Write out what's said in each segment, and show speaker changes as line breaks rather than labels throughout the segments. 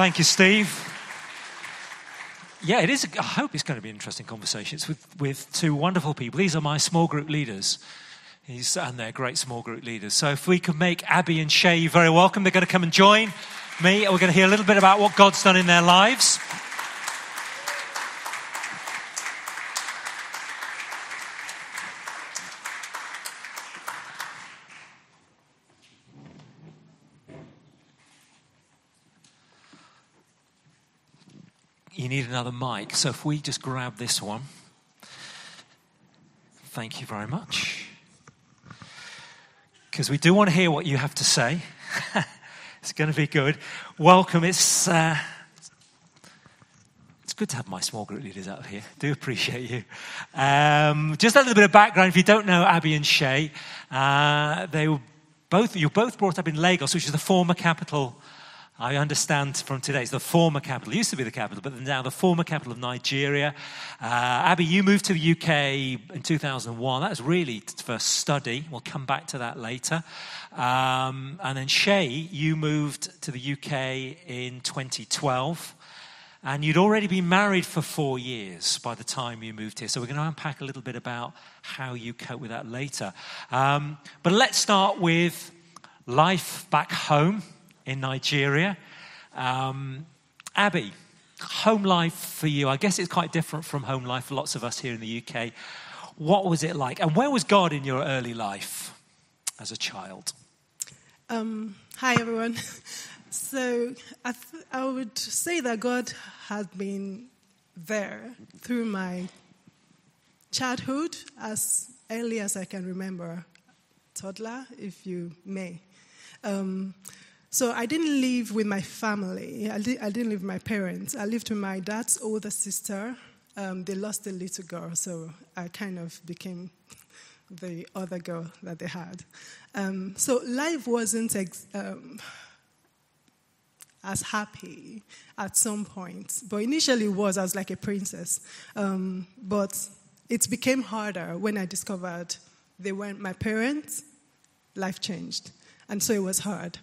Thank you, Steve. Yeah, it is. I hope it's going to be an interesting conversation. It's with, with two wonderful people. These are my small group leaders. He's, and they're great small group leaders. So if we can make Abby and Shay very welcome, they're going to come and join me. And we're going to hear a little bit about what God's done in their lives. Need another mic. So if we just grab this one. Thank you very much. Because we do want to hear what you have to say. it's going to be good. Welcome. It's, uh, it's good to have my small group leaders out here. Do appreciate you. Um, just a little bit of background. If you don't know Abby and Shay, uh, they were both, you were both brought up in Lagos, which is the former capital I understand from today, it's the former capital. It used to be the capital, but now the former capital of Nigeria. Uh, Abby, you moved to the UK in 2001. That was really for study. We'll come back to that later. Um, and then Shay, you moved to the UK in 2012. And you'd already been married for four years by the time you moved here. So we're going to unpack a little bit about how you cope with that later. Um, but let's start with life back home in Nigeria. Um, Abby, home life for you, I guess it's quite different from home life for lots of us here in the UK. What was it like? And where was God in your early life as a child?
Um, hi, everyone. So I, th- I would say that God has been there through my childhood as early as I can remember, toddler, if you may. Um, so I didn't live with my family. I, I, didn't live with my parents. I lived with my dad's older sister. Um, they lost a little girl, so I kind of became the other girl that they had. Um, so life wasn't ex- um, as happy at some point, but initially it was. I was like a princess, um, but it became harder when I discovered they weren't my parents. Life changed, and so it was hard.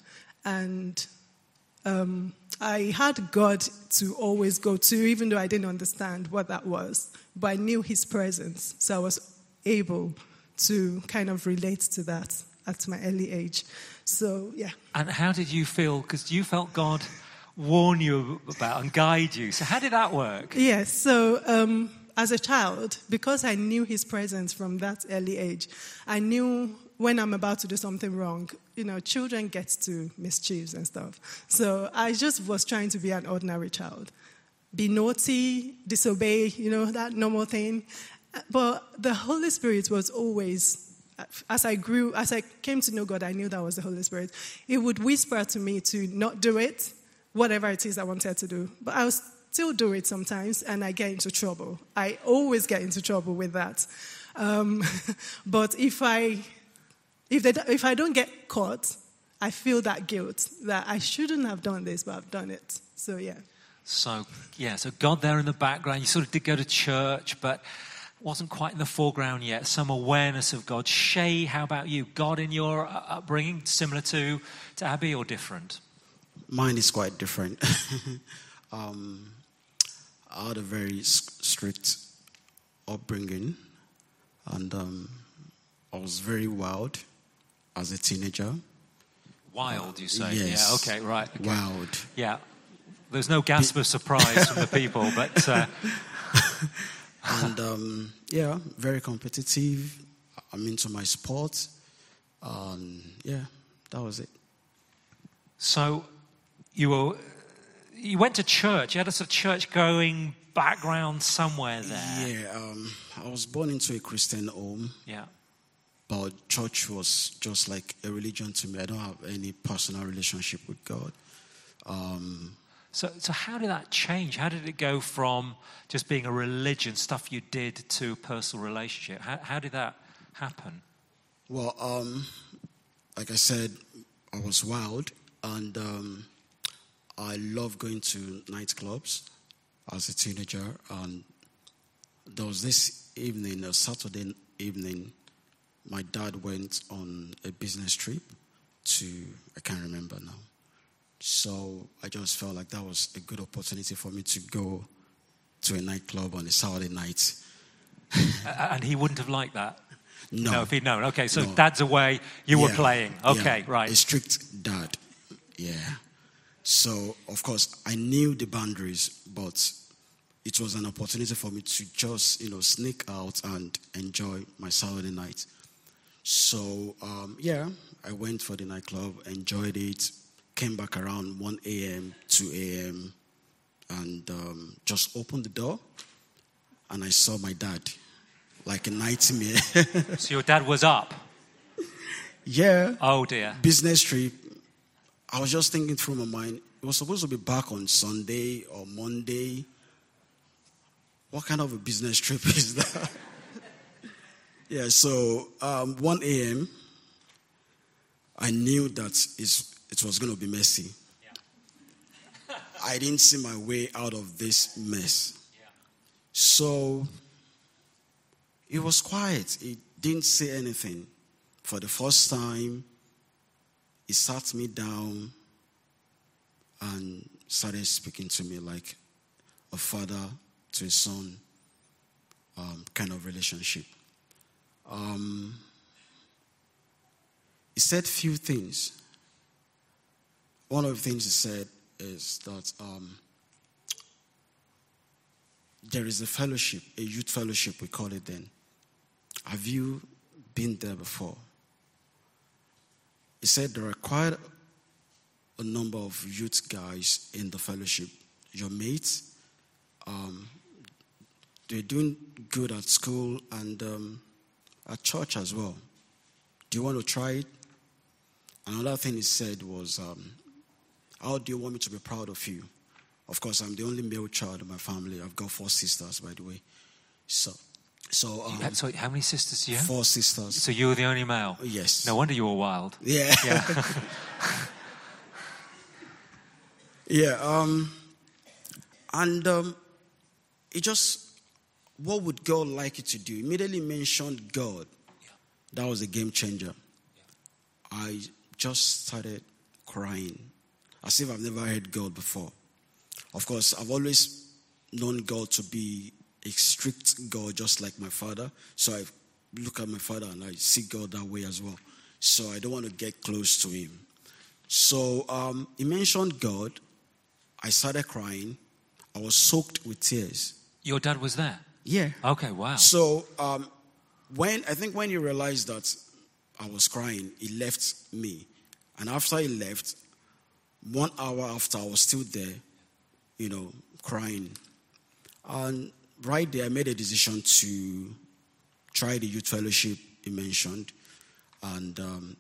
And um, I had God to always go to, even though I didn't understand what that was. But I knew His presence, so I was able to kind of relate to that at my early age. So, yeah.
And how did you feel? Because you felt God warn you about and guide you. So, how did that work?
Yes. So, um, as a child, because I knew His presence from that early age, I knew when I'm about to do something wrong, you know, children get to mischiefs and stuff. So I just was trying to be an ordinary child. Be naughty, disobey, you know, that normal thing. But the Holy Spirit was always, as I grew, as I came to know God, I knew that was the Holy Spirit. It would whisper to me to not do it, whatever it is I wanted to do. But I still do it sometimes, and I get into trouble. I always get into trouble with that. Um, but if I if, they, if I don't get caught, I feel that guilt that I shouldn't have done this, but I've done it. So, yeah.
So, yeah, so God there in the background. You sort of did go to church, but wasn't quite in the foreground yet. Some awareness of God. Shay, how about you? God in your upbringing, similar to, to Abby or different?
Mine is quite different. um, I had a very strict upbringing, and um, I was very wild as a teenager.
Wild, you say?
Yes.
Yeah, okay, right. Okay.
Wild.
Yeah. There's no gasp of surprise from the people, but. Uh...
and um, yeah, very competitive. I'm into my sport. Um, yeah, that was it.
So you were. You went to church. You had a sort of church going background somewhere there.
Yeah, um, I was born into a Christian home.
Yeah.
But church was just like a religion to me. I don't have any personal relationship with God. Um,
so, so how did that change? How did it go from just being a religion, stuff you did, to personal relationship? How, how did that happen?
Well, um, like I said, I was wild, and um, I love going to nightclubs as a teenager. And there was this evening, a Saturday evening, my dad went on a business trip to, I can't remember now. So I just felt like that was a good opportunity for me to go to a nightclub on a Saturday night.
And he wouldn't have liked that.
No.
if he'd known. Okay, so
No.
dad's away, you were
Yeah,
playing.
yeah,
Okay, right.
A strict dad. Yeah. So, of course, I knew the boundaries, but it was an opportunity for me to just, you know, sneak out and enjoy my Saturday night. So, um, yeah, I went for the nightclub, enjoyed it, came back around 1 a.m., 2 a.m., and um, just opened the door, and I saw my dad like a nightmare.
So your dad was up.
yeah.
Oh dear.
business trip, I was just thinking through my mind, it was supposed to be back on Sunday or Monday. What kind of a business trip is that? Yeah, so um, 1 a.m., I knew that it's, it was going to be messy. I didn't see my way out of this mess. So it was quiet. It didn't say anything. For the first time, he sat me down and started speaking to me like a father to a son um, kind of relationship. Um, he said few things. One of the things he said is that um, there is a fellowship, a youth fellowship, we call it then. Have you been there before? He said there are quite a number of youth guys in the fellowship, your mates. Um, they're doing good at school and um, at church as well. Do you want to try it? Another thing he said was, um, How do you want me to be proud of you? Of course, I'm the only male child in my family. I've got four sisters, by the way. So, so um,
So how many sisters do you have?
four sisters.
So you were the only male.
Yes.
No wonder you were wild.
Yeah.
Yeah.
Yeah, um, and um, it just, what would God like you to do? Immediately mentioned God. That was a game changer. I just started crying as if I've never heard God before. Of course, I've always known God to be a strict God, just like my father. So I look at my father and I see God that way as well. So I don't want to get close to him. So um, he mentioned God. I started crying. I was soaked with tears.
Your dad was there.
Yeah.
Okay, wow.
So um, when I think when he realized that I was crying, he left me, and after he left, one hour after I was still there, you know, crying, and right there I made a decision to try the youth fellowship he mentioned, and um,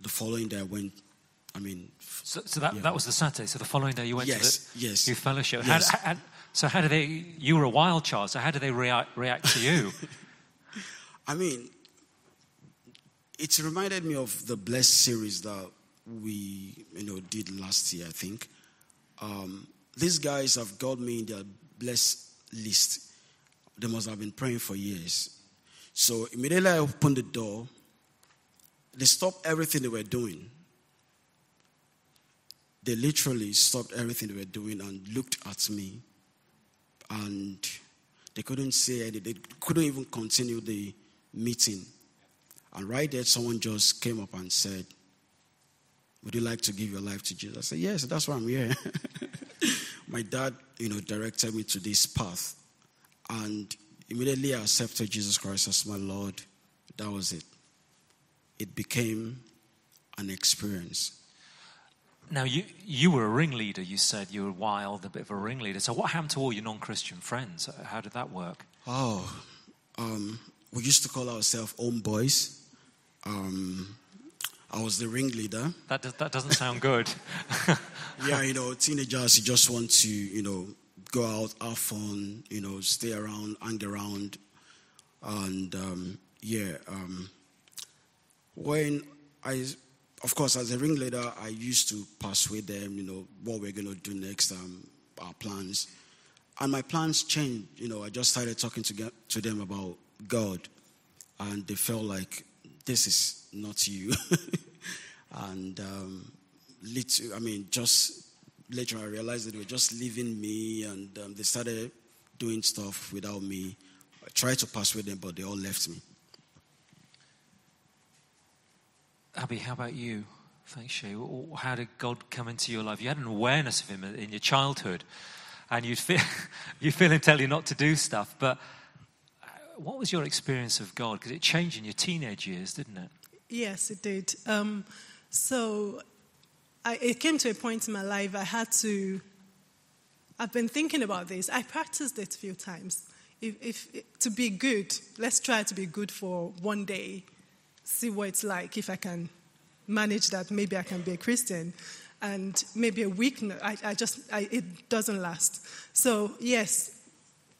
the following day I went. I mean,
So, so that, that was the Saturday. So the following day you went
Yes,
to the
yes.
youth fellowship.
Yes.
How, how, so how do they? You were a wild child. So how do they react, react to you?
I mean, it reminded me of the Blessed series that we, you know, did last year. I think um, these guys have got me in their blessed list. They must have been praying for years. So immediately I opened the door. They stopped everything they were doing. They literally stopped everything they were doing and looked at me, and they couldn't say anything. They couldn't even continue the meeting. And right there, someone just came up and said, Would you like to give your life to Jesus? I said, Yes, that's why I'm here. My dad, you know, directed me to this path. And immediately I accepted Jesus Christ as my Lord. That was it. It became an experience.
Now you you were a ringleader. You said you were wild, a bit of a ringleader. So what happened to all your non-Christian friends? How did that work?
Oh, um, we used to call ourselves home boys. Um, I was the ringleader.
That does, that doesn't sound good.
yeah, you know, teenagers, you just want to, you know, go out, have fun, you know, stay around, hang around. And um, yeah, um, when I, of course, as a ringleader, I used to persuade them, you know, what we're going to do next, um, our plans. And my plans changed. You know, I just started talking to, get, to them about God. And they felt like, this is not you. and um, little, I mean, just later I realized that they were just leaving me and um, they started doing stuff without me. I tried to persuade them, but they all left me.
Abby, how about you? Thanks, Shay. How did God come into your life? You had an awareness of Him in your childhood, and you'd feel, you feel Him tell you not to do stuff. But uh, what was your experience of God? Because it changed in your teenage years, didn't it?
Yes, it did. Um, so I, it came to a point in my life I had to. I've been thinking about this. I practiced it a few times. If, if to be good, let's try to be good for one day. See what it's like. If I can manage that, maybe I can be a Christian. And maybe a week, I, I just, I, it doesn't last. So, yes,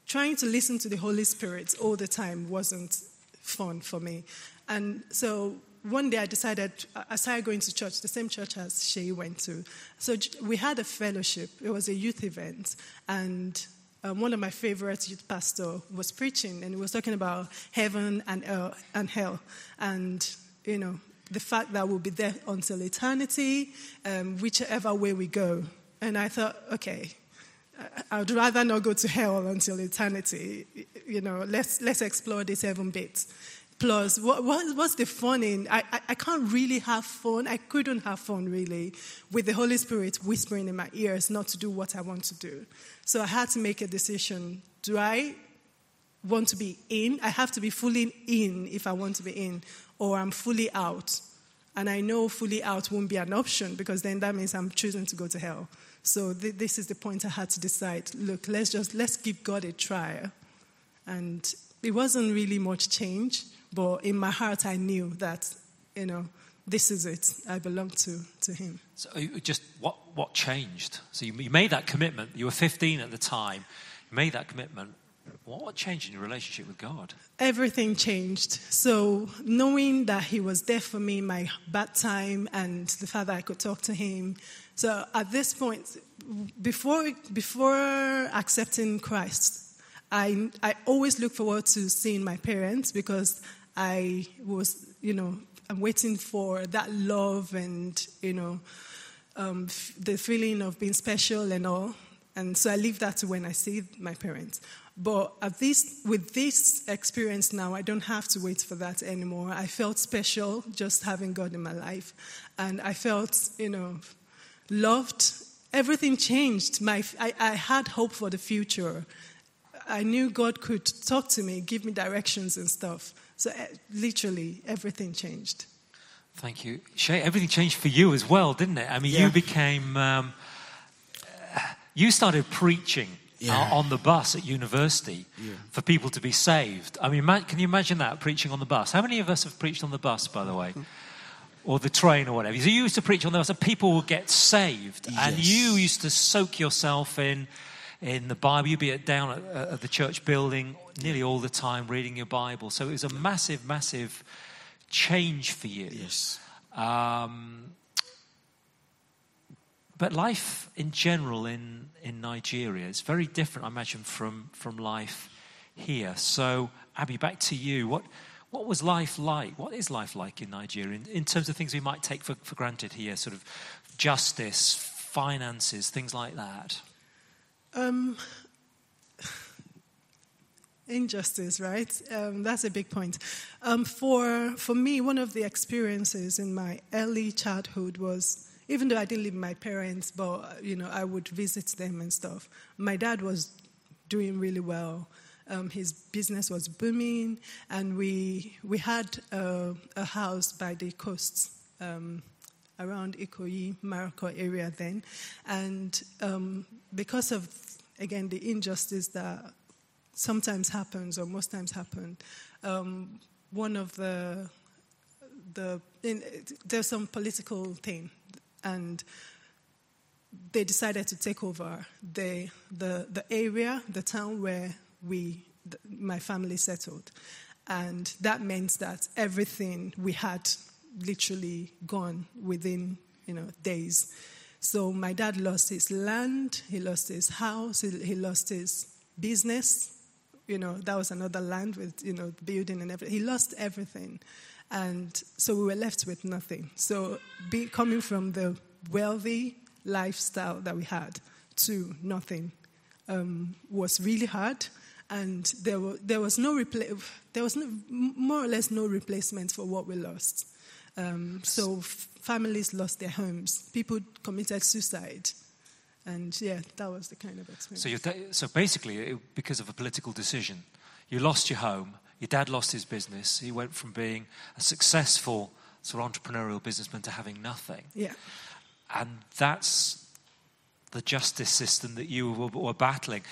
trying to listen to the Holy Spirit all the time wasn't fun for me. And so one day I decided, I started going to church, the same church as she went to. So we had a fellowship. It was a youth event. And um, one of my favorite youth pastor was preaching, and he was talking about heaven and, uh, and hell. And, you know, the fact that we'll be there until eternity, um, whichever way we go. And I thought, okay, I would rather not go to hell until eternity. You know, let's, let's explore this heaven bit. Plus, what, what, what's the fun in? I, I, I, can't really have fun. I couldn't have fun, really, with the Holy Spirit whispering in my ears not to do what I want to do. So I had to make a decision. Do I want to be in? I have to be fully in if I want to be in, or I'm fully out. And I know fully out won't be an option because then that means I'm choosing to go to hell. So th- this is the point I had to decide. Look, let's just let's give God a try. And it wasn't really much change but in my heart, I knew that, you know, this is it. I belong to, to him.
So uh, just what, what changed? So you, you made that commitment. You were 15 at the time. You made that commitment. What changed in your relationship with God?
Everything changed. So, knowing that He was there for me in my bad time and the fact that I could talk to Him. So, at this point, before, before accepting Christ, I, I always look forward to seeing my parents because I was, you know, I'm waiting for that love and, you know, um, f- the feeling of being special and all. And so I leave that to when I see my parents. But at this, with this experience now, I don't have to wait for that anymore. I felt special just having God in my life. And I felt, you know, loved. Everything changed. My, I, I had hope for the future. I knew God could talk to me, give me directions and stuff. So uh, literally, everything changed.
Thank you. Shay, everything changed for you as well, didn't it? I mean, yeah. you became, um, you started preaching yeah. on the bus at university yeah. for people to be saved. I mean, can you imagine that, preaching on the bus? How many of us have preached on the bus, by the way? or the train or whatever. So you used to preach on the bus, and people would get saved. Yes. And you used to soak yourself in in the Bible. You'd be down at, at the church building nearly all the time reading your Bible. So it was a massive, massive change for you.
Yes.
Um, but life in general in, in Nigeria is very different, I imagine, from, from life here. So, Abby, back to you. What, what was life like? What is life like in Nigeria in, in terms of things we might take for, for granted here, sort of justice, finances, things like that?
Um, injustice, right? Um, that's a big point. Um, for, for me, one of the experiences in my early childhood was, even though I didn't live with my parents, but, you know, I would visit them and stuff, my dad was doing really well. Um, his business was booming, and we, we had a, a house by the coast um, around Ikoyi, Maroko area then. And um, because of, again, the injustice that sometimes happens, or most times happen, um, one of the, the in, there's some political thing, and they decided to take over the, the, the area, the town where we, the, my family settled. And that meant that everything we had literally gone within you know days. So my dad lost his land, he lost his house, he, he lost his business. You know that was another land with you know building and everything. He lost everything, and so we were left with nothing. So be, coming from the wealthy lifestyle that we had to nothing um, was really hard, and there, were, there was no repla- there was no, more or less no replacement for what we lost. Um, so f- families lost their homes, people committed suicide, and yeah, that was the kind of experience.
So, da- so basically, it, because of a political decision, you lost your home, your dad lost his business, he went from being a successful sort of entrepreneurial businessman to having nothing.
yeah,
And that's the justice system that you were, were battling.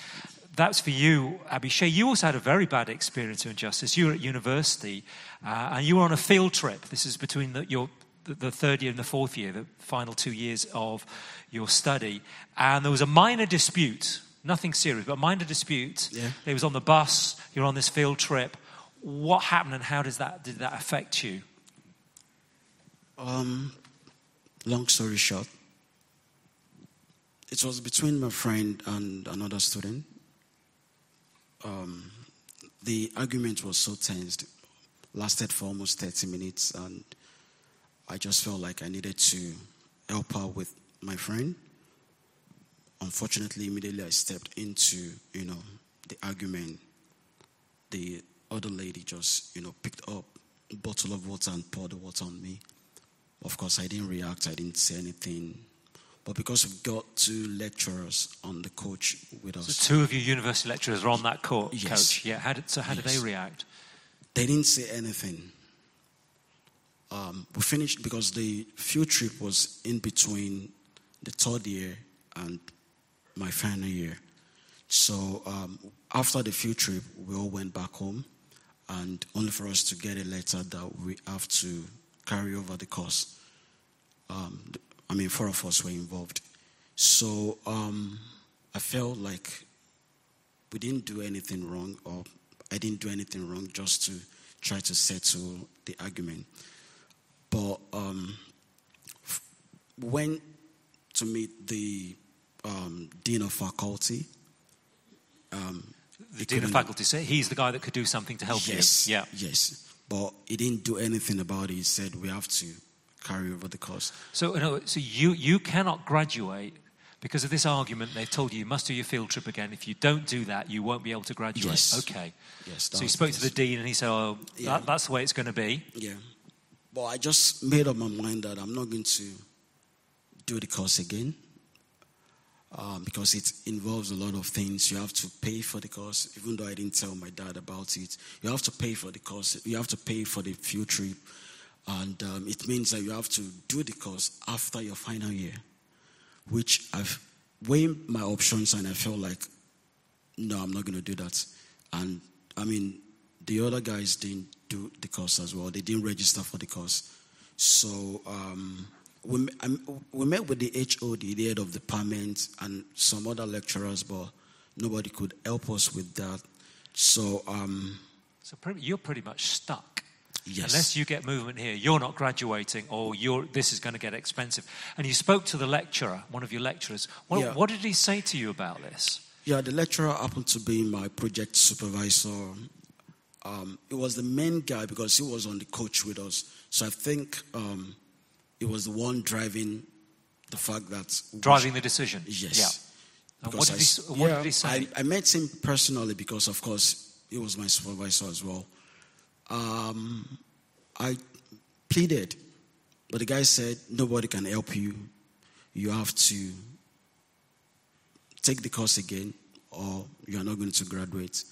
That's for you, Abby. Shay. You also had a very bad experience of injustice. You were at university uh, and you were on a field trip. This is between the, your, the, the third year and the fourth year, the final two years of your study. And there was a minor dispute, nothing serious, but a minor dispute.
Yeah.
It was on the bus, you're on this field trip. What happened and how does that, did that affect you?
Um, long story short, it was between my friend and another student. Um, the argument was so tensed, lasted for almost 30 minutes, and I just felt like I needed to help her with my friend. Unfortunately, immediately I stepped into, you know, the argument. The other lady just, you know, picked up a bottle of water and poured the water on me. Of course, I didn't react, I didn't say anything. But because we've got two lecturers on the coach with us,
So two of your university lecturers are on that court,
Yes.
coach. Yeah. How did, so how did they react?
they didn't say anything. Um, we finished because the field trip was in between the third year and my final year. So um, after the field trip, we all went back home, and only for us to get a letter that we have to carry over the course. Um, I mean, four of us were involved. So um, I felt like we didn't do anything wrong, or I didn't do anything wrong just to try to settle the argument. But um, went to meet the um, dean of faculty. Um,
The dean of faculty said he's the guy that could do something to help
Yes.
you. Yeah.
Yes. But he didn't do anything about it. He said we have to carry over the cost.
So, other so you, you cannot graduate because of this argument. They've told you you must do your field trip again. If you don't do that, you won't be able to graduate.
Yes.
Okay.
Yes.
So you spoke to the dean and he said, oh,
Yeah.
that, that's the way it's going to be.
Yeah. But I just made up my mind that I'm not going to do the course again um, because it involves a lot of things. You have to pay for the course, even though I didn't tell my dad about it. You have to pay for the course, you have to pay for the field trip, and um, it means that you have to do the course after your final year, which I've weighed my options and I felt like, no, I'm not going to do that. And I mean, the other guys didn't do the course as well. They didn't register for the course. So um, we, I, we met with the HOD, the head of the department, and some other lecturers, but nobody could help us with that. So um,
So you're pretty much stuck.
Yes.
Unless you get movement here, you're not graduating, or you're, this is going to get expensive. And you spoke to the lecturer, one of your lecturers. What,
Yeah.
what did he say to you about this?
Yeah, the lecturer happened to be my project supervisor. Um, it was the main guy because he was on the coach with us. So I think um, it was the one driving the fact that we
Driving the decision.
Yes.
Yeah.
Because
what
I
did he,
s-
s- what
yeah,
did he say?
I, I met him personally because, of course, he was my supervisor as well. Um, I pleaded, but the guy said, Nobody can help you. You have to take the course again, or you are not going to graduate.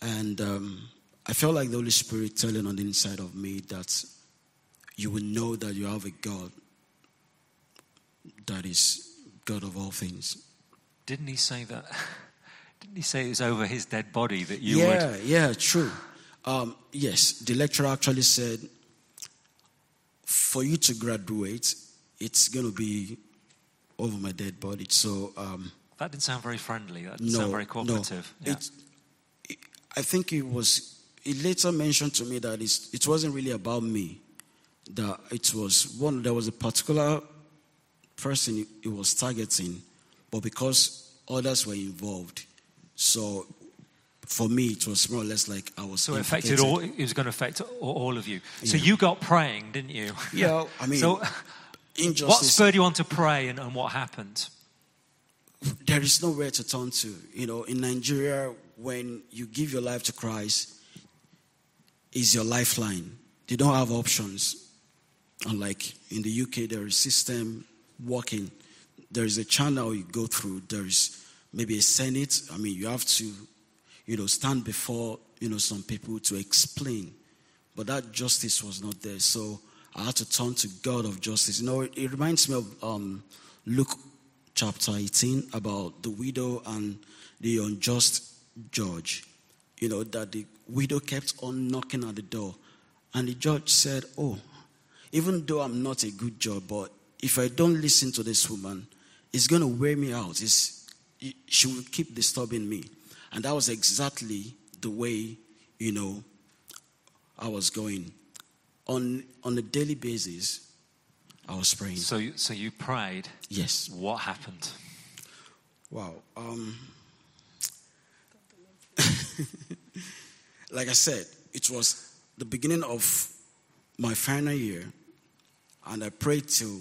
And um, I felt like the Holy Spirit telling on the inside of me that you will know that you have a God that is God of all things.
Didn't he say that? Didn't he say it was over his dead body that you
yeah,
would?
yeah, true. Um, yes, the lecturer actually said, for you to graduate, it's going to be over my dead body. So, um,
That didn't sound very friendly. That didn't
no,
sound very cooperative.
No.
Yeah.
It, it, I think it was. He later mentioned to me that it's, it wasn't really about me. That it was one. There was a particular person he was targeting, but because others were involved, so for me it was more or less like I was.
So it affected all. It was going to affect all, of you. So
Yeah.
you got praying, didn't you?
Yeah, I mean-
so What spurred you on to pray and, and what happened?
there is nowhere to turn to. You know, in Nigeria, when you give your life to Christ, is your lifeline. They don't have options. Unlike in the UK, there is system working. There is a channel you go through. There is maybe a senate. I mean, you have to, you know, stand before you know some people to explain. But that justice was not there. So I had to turn to God of justice. You know, it, it reminds me of um, Luke chapter 18 about the widow and the unjust judge. You know, that the widow kept on knocking at the door. And the judge said, Oh, even though I'm not a good judge, but if I don't listen to this woman, it's going to wear me out. It's, she will keep disturbing me. And that was exactly the way, you know, I was going. On, on a daily basis, I was praying.
So, you- so you prayed.
Yes.
What happened?
Wow. Um, like I said, it was the beginning of my final year, and I prayed till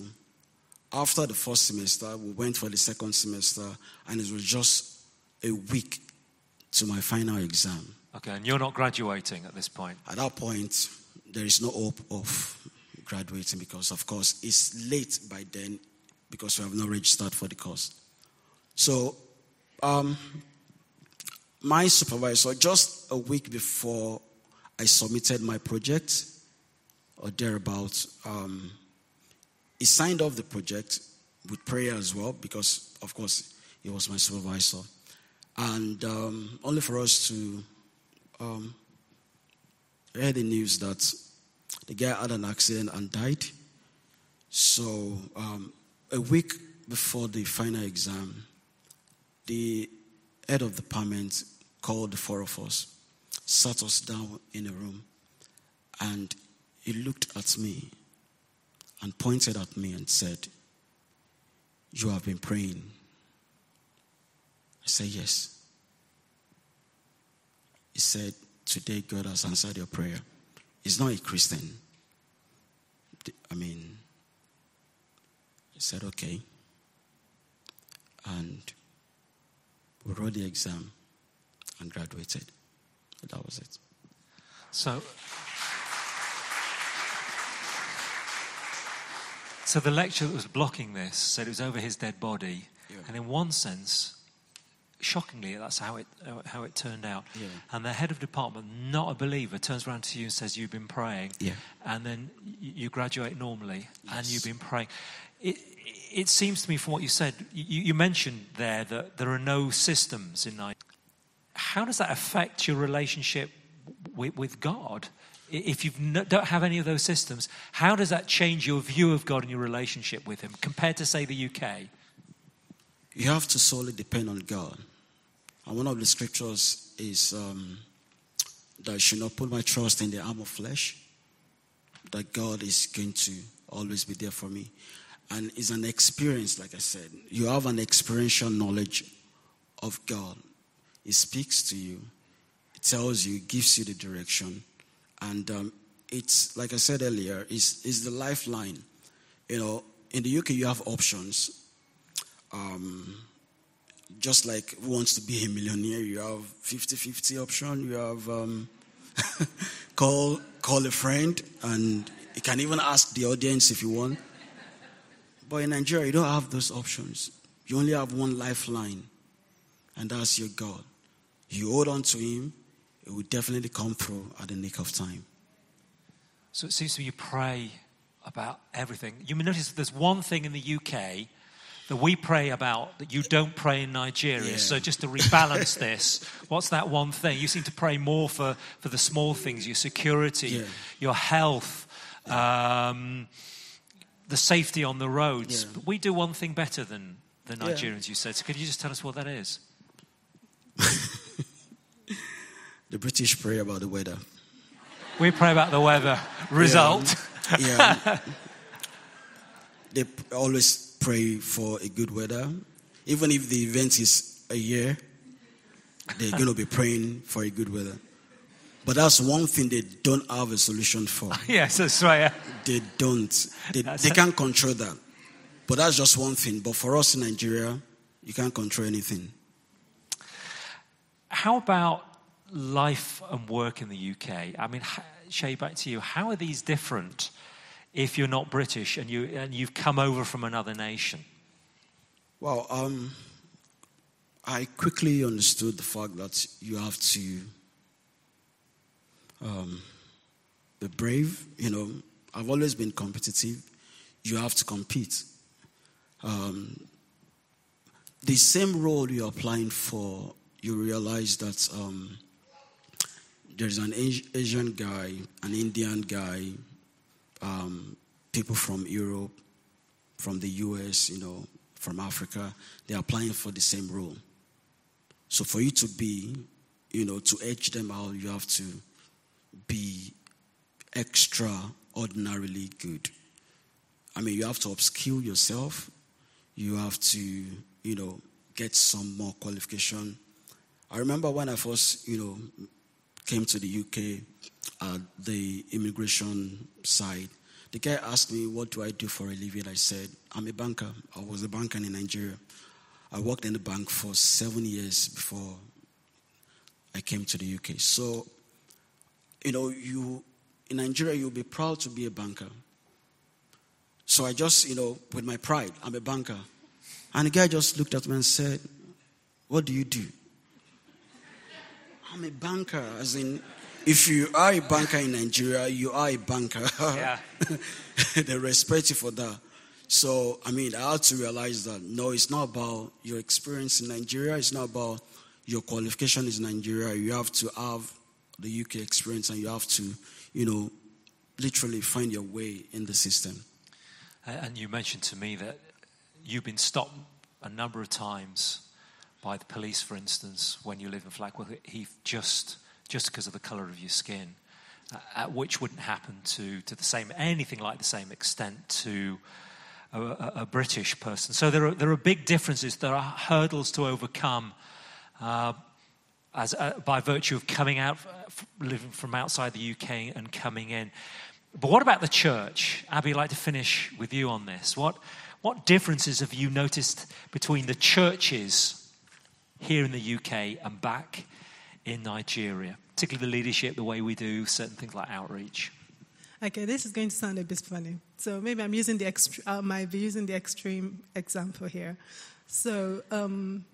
after the first semester, we went for the second semester, and it was just a week to my final exam.
Okay, and you're not graduating at this point.
At that point, there is no hope of graduating because, of course, it's late by then because we have not registered for the course. So, um, my supervisor, just a week before I submitted my project or thereabouts, um, he signed off the project with prayer as well because, of course, he was my supervisor. And um, only for us to um, hear the news that the guy had an accident and died. So, um, a week before the final exam, the head of the department called the four of us, sat us down in a room, and he looked at me and pointed at me and said, You have been praying. I said, Yes. He said, Today God has answered your prayer. He's not a Christian. I mean, he said, Okay. And we wrote the exam and graduated. That was it.
So, so the lecturer that was blocking this said it was over his dead body,
Yeah.
and in one sense, shockingly, that's how it how it turned out.
Yeah.
And the head of department, not a believer, turns around to you and says, "You've been praying,"
Yeah.
and then you graduate normally, and you've been praying. It, it seems to me, from what you said, you, you mentioned there that there are no systems in Nigeria. How does that affect your relationship with, with God? If you no, don't have any of those systems, how does that change your view of God and your relationship with Him compared to, say, the UK?
You have to solely depend on God. And one of the scriptures is um, that I should not put my trust in the arm of flesh, that God is going to always be there for me. And it's an experience, like I said. You have an experiential knowledge of God. He speaks to you, it tells you, gives you the direction. And um, it's, like I said earlier, is is the lifeline. You know, in the UK, you have options um, just like who wants to be a millionaire, you have 50-50 option. You have um, call call a friend, and you can even ask the audience if you want. But in Nigeria, you don't have those options. You only have one lifeline, and that's your God. You hold on to Him; it will definitely come through at the nick of time.
So it seems to me you pray about everything. You may notice there's one thing in the UK that we pray about that you don't pray in Nigeria.
Yeah.
So just to rebalance this, what's that one thing? You seem to pray more for, for the small things, your security,
Yeah.
your health, um, the safety on the roads. But we do one thing better than the. Nigerians, you said. So could you just tell us what that is?
The British pray about the weather.
We pray about the weather. Result.
Yeah. they always pray for a good weather. Even if the event is a year, they're going to be praying for a good weather. But that's one thing they don't have a solution for.
yes, that's right. yeah.
They don't. They, they can't control that. But that's just one thing. But for us in Nigeria, you can't control anything.
How about life and work in the UK? I mean, Shay, back to you. How are these different if you're not British and, you, and you've come over from another nation?
Well, um, I quickly understood the fact that you have to um, be brave. You know, I've always been competitive. You have to compete. Um, the same role you're applying for, you realize that um, there's an Asian guy, an Indian guy, um, people from Europe, from the US, you know, from Africa, they're applying for the same role. So for you to be, you know, to edge them out, you have to be extraordinarily good. I mean, you have to upskill yourself. You have to, you know, get some more qualification. I remember when I first, you know, came to the UK at the immigration side. The guy asked me, What do I do for a living? I said, I'm a banker. I was a banker in Nigeria. I worked in the bank for seven years before I came to the UK. So, you know, you in Nigeria, you'll be proud to be a banker. So I just, you know, with my pride, I'm a banker. And the guy just looked at me and said, What do you do? I'm a banker, as in, if you are a banker in Nigeria, you are a banker.
Yeah.
they respect you for that. So, I mean, I had to realize that no, it's not about your experience in Nigeria, it's not about your qualification in Nigeria. You have to have the UK experience and you have to, you know, literally find your way in the system.
And you mentioned to me that you've been stopped a number of times by the police, for instance, when you live in Flackwell Heath, just just because of the colour of your skin, uh, which wouldn't happen to to the same anything like the same extent to a, a, a British person. So there are there are big differences. There are hurdles to overcome. Uh, as, uh, by virtue of coming out, living from outside the UK and coming in. But what about the church? Abby, I'd like to finish with you on this. What, what differences have you noticed between the churches here in the UK and back in Nigeria, particularly the leadership, the way we do certain things like outreach?
Okay, this is going to sound a bit funny. So maybe I'm using the ext- I might be using the extreme example here. So um,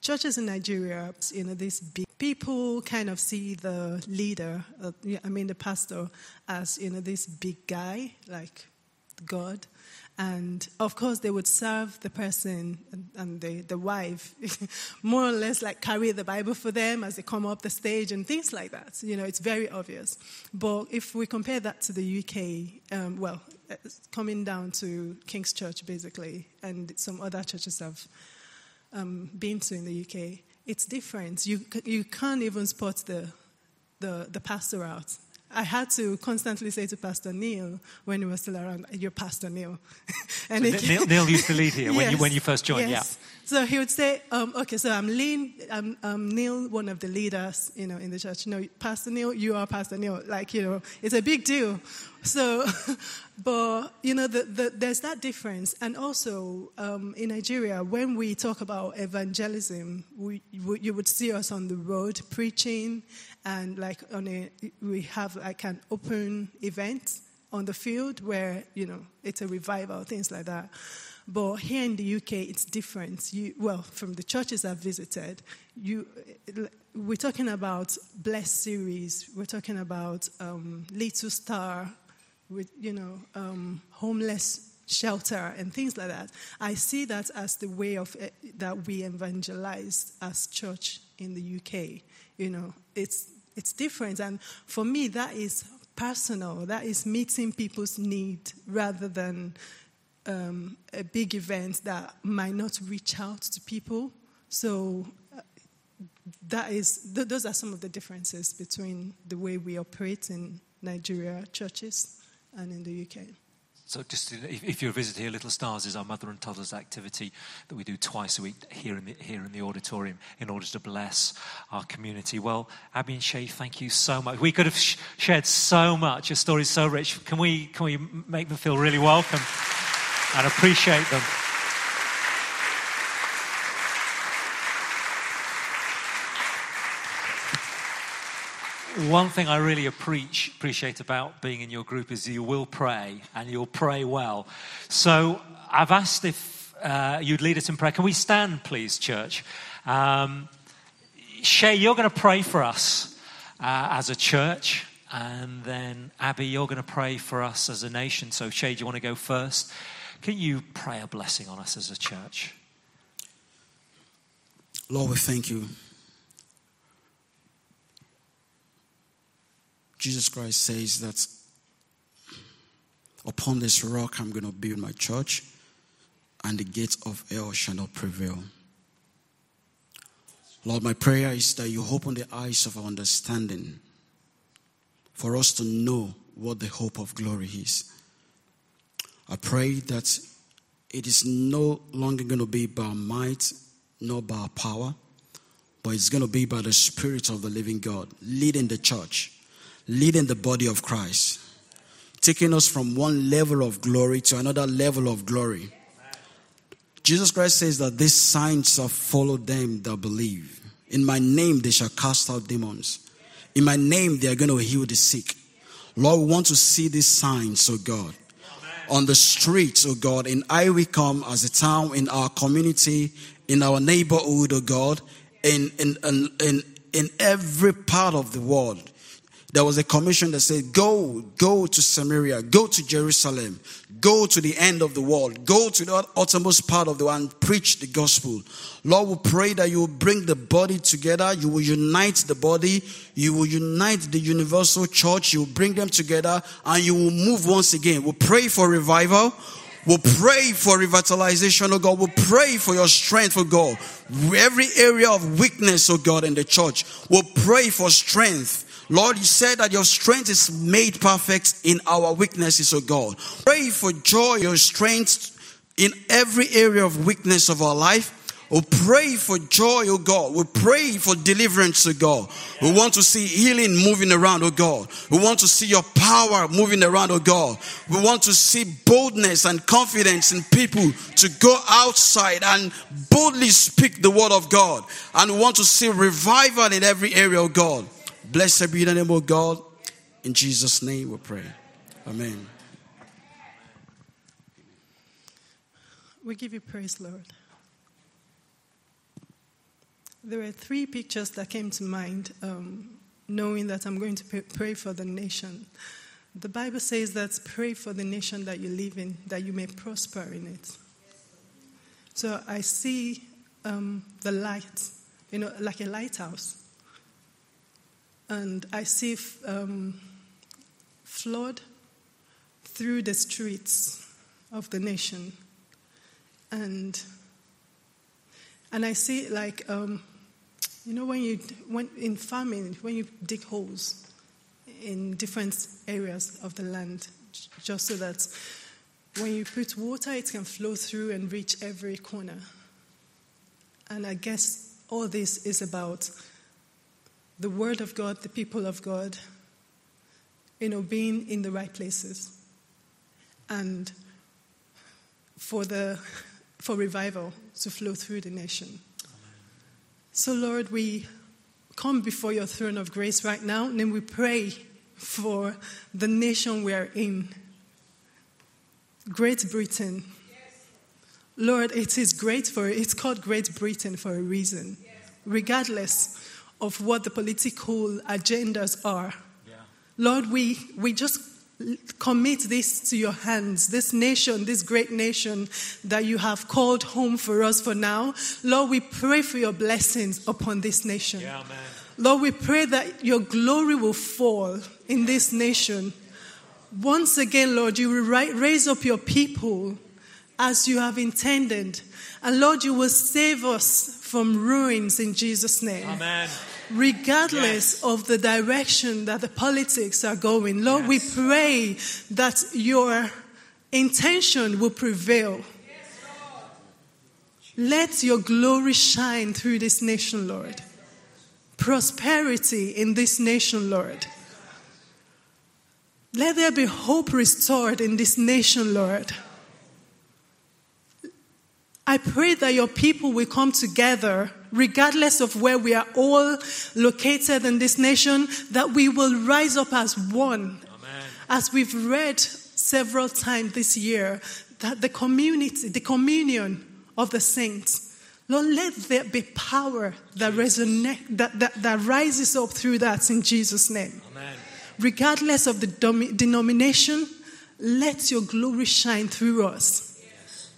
churches in Nigeria, you know, these big people kind of see the leader, uh, I mean the pastor, as you know this big guy like God, and of course they would serve the person and, the, the wife, more or less like carry the Bible for them as they come up the stage and things like that. You know, it's very obvious. But if we compare that to the UK, um, well, coming down to King's Church basically, and some other churches I've um, been to in the UK, it's different. You, you can't even spot the, the, the pastor out. I had to constantly say to Pastor Neil when he was still around, "You're Pastor Neil."
and so Neil, Neil, used to lead here yes, when you when you first joined.
Yes. Yeah. So he would say, um, "Okay, so I'm lean, I'm, I'm, Neil, one of the leaders, you know, in the church. No, Pastor Neil, you are Pastor Neil. Like, you know, it's a big deal. So, but you know, the, the, there's that difference. And also um, in Nigeria, when we talk about evangelism, we, we, you would see us on the road preaching, and like on a, we have like an open event on the field where you know it's a revival, things like that. But here in the UK, it's different. You, well, from the churches I've visited, you, we're talking about blessed series. We're talking about um, Little Star with, you know, um, homeless shelter and things like that. I see that as the way of uh, that we evangelize as church in the UK. You know, it's it's different, and for me, that is personal. That is meeting people's need rather than um, a big event that might not reach out to people. So uh, that is th- those are some of the differences between the way we operate in Nigeria churches and in the UK.
So, just if, you're a visitor here, Little Stars is our mother and toddlers activity that we do twice a week here in the, here in the auditorium in order to bless our community. Well, Abby and Shay, thank you so much. We could have sh- shared so much. Your story is so rich. Can we, can we make them feel really welcome? And appreciate them. One thing I really appreciate about being in your group is you will pray and you'll pray well. So I've asked if uh, you'd lead us in prayer. Can we stand, please, church? Um, Shay, you're going to pray for us uh, as a church. And then, Abby, you're going to pray for us as a nation. So, Shay, do you want to go first? Can you pray a blessing on us as a church?
Lord, we thank you Jesus Christ says that upon this rock I'm going to build my church, and the gates of hell shall not prevail. Lord, my prayer is that you open the eyes of our understanding for us to know what the hope of glory is. I pray that it is no longer going to be by might nor by power, but it's going to be by the Spirit of the living God leading the church leading the body of Christ, taking us from one level of glory to another level of glory. Jesus Christ says that these signs shall follow them that believe. In my name, they shall cast out demons. In my name, they are going to heal the sick. Lord, we want to see these signs, oh God, on the streets, oh God, in I we come as a town, in our community, in our neighborhood, oh God, in, in, in, in every part of the world there was a commission that said, Go, go to Samaria, go to Jerusalem, go to the end of the world, go to the uttermost part of the world and preach the gospel. Lord, we pray that you will bring the body together, you will unite the body, you will unite the universal church, you will bring them together, and you will move once again. We pray for revival. We'll pray for revitalization, oh God. We'll pray for your strength, oh God. Every area of weakness, oh God, in the church. We'll pray for strength. Lord, you said that your strength is made perfect in our weaknesses, O God. Pray for joy, your strength in every area of weakness of our life. We pray for joy, oh God. We pray for deliverance, oh God. We want to see healing moving around, oh God. We want to see your power moving around, oh God. We want to see boldness and confidence in people to go outside and boldly speak the word of God. And we want to see revival in every area, oh God. Blessed be the name of God. In Jesus' name we pray. Amen.
We give you praise, Lord. There were three pictures that came to mind, um, knowing that I'm going to pray for the nation. The Bible says that pray for the nation that you live in, that you may prosper in it. So I see um, the light, you know, like a lighthouse and I see um, flood through the streets of the nation, and and I see like um, you know when you when in farming when you dig holes in different areas of the land, just so that when you put water, it can flow through and reach every corner. And I guess all this is about the Word of God, the people of God, you know, being in the right places. And for, the, for revival to flow through the nation. Amen. So, Lord, we come before your throne of grace right now, and then we pray for the nation we are in. Great Britain. Lord, it is great for it's called Great Britain for a reason. Yes. Regardless of what the political agendas are. Yeah. Lord, we, we just commit this to your hands, this nation, this great nation that you have called home for us for now. Lord, we pray for your blessings upon this nation. Yeah, Lord, we pray that your glory will fall in this nation. Once again, Lord, you will raise up your people as you have intended. And Lord, you will save us from ruins in Jesus' name. Amen regardless yes. of the direction that the politics are going. Lord, yes. we pray that your intention will prevail. Let your glory shine through this nation, Lord. Prosperity in this nation, Lord. Let there be hope restored in this nation, Lord. I pray that your people will come together, regardless of where we are all located in this nation, that we will rise up as one.
Amen.
As we've read several times this year, that the community, the communion of the saints, Lord, let there be power that resonate, that, that, that rises up through that in Jesus' name.
Amen.
Regardless of the denomination, let your glory shine through us.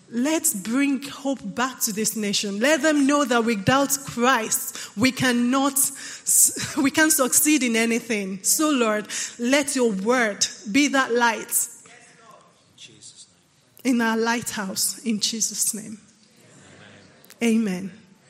Let's bring hope back to this nation. Let them know that without Christ, we cannot, we can succeed in anything. So, Lord, let your word be that light in our lighthouse. In Jesus' name. Amen.